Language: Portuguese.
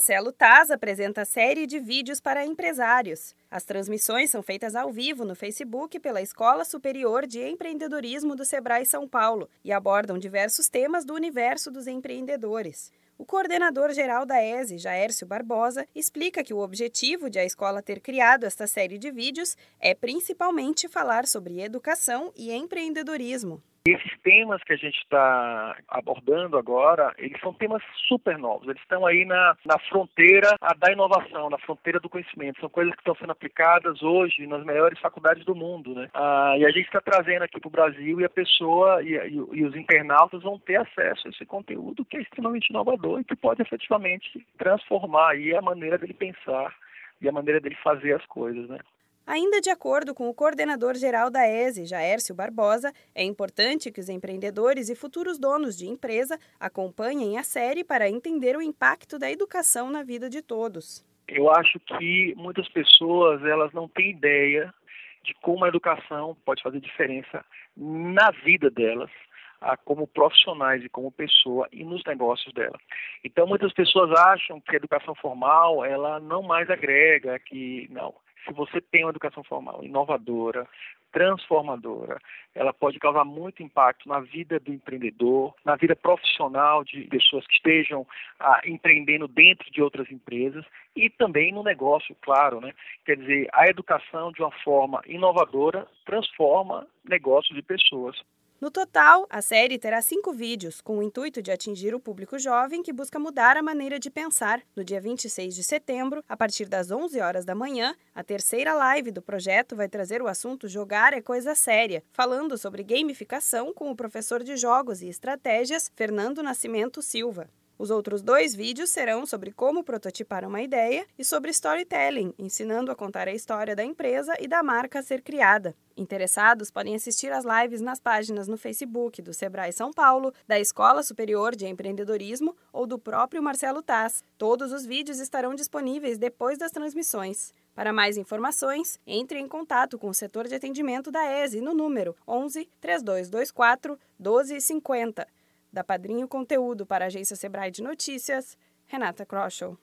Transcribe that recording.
Marcelo Taz apresenta série de vídeos para empresários. As transmissões são feitas ao vivo no Facebook pela Escola Superior de Empreendedorismo do Sebrae São Paulo e abordam diversos temas do universo dos empreendedores. O coordenador-geral da ESE, Jaércio Barbosa, explica que o objetivo de a escola ter criado esta série de vídeos é principalmente falar sobre educação e empreendedorismo. Esses temas que a gente está abordando agora, eles são temas super novos. Eles estão aí na, na fronteira da inovação, na fronteira do conhecimento. São coisas que estão sendo aplicadas hoje nas melhores faculdades do mundo, né? Ah, e a gente está trazendo aqui para o Brasil e a pessoa e, e, e, os internautas vão ter acesso a esse conteúdo que é extremamente inovador e que pode efetivamente transformar aí a maneira dele pensar e a maneira dele fazer as coisas, né? Ainda de acordo com o coordenador-geral da ESE, Jaércio Barbosa, é importante que os empreendedores e futuros donos de empresa acompanhem a série para entender o impacto da educação na vida de todos. Eu acho que muitas pessoas elas não têm ideia de como a educação pode fazer diferença na vida delas, como profissionais e como pessoa e nos negócios dela. Então muitas pessoas acham que a educação formal ela não mais agrega, que não se você tem uma educação formal inovadora, transformadora, ela pode causar muito impacto na vida do empreendedor, na vida profissional de pessoas que estejam ah, empreendendo dentro de outras empresas e também no negócio, claro, né? Quer dizer, a educação de uma forma inovadora transforma negócios de pessoas. No total, a série terá cinco vídeos, com o intuito de atingir o público jovem que busca mudar a maneira de pensar. No dia 26 de setembro, a partir das 11 horas da manhã, a terceira live do projeto vai trazer o assunto Jogar é Coisa Séria, falando sobre gamificação com o professor de jogos e estratégias Fernando Nascimento Silva. Os outros dois vídeos serão sobre como prototipar uma ideia e sobre storytelling, ensinando a contar a história da empresa e da marca a ser criada. Interessados podem assistir às lives nas páginas no Facebook do Sebrae São Paulo, da Escola Superior de Empreendedorismo ou do próprio Marcelo Taz. Todos os vídeos estarão disponíveis depois das transmissões. Para mais informações, entre em contato com o setor de atendimento da ESE no número 11 3224 1250 da Padrinho Conteúdo para a agência Sebrae de Notícias, Renata Kroschel.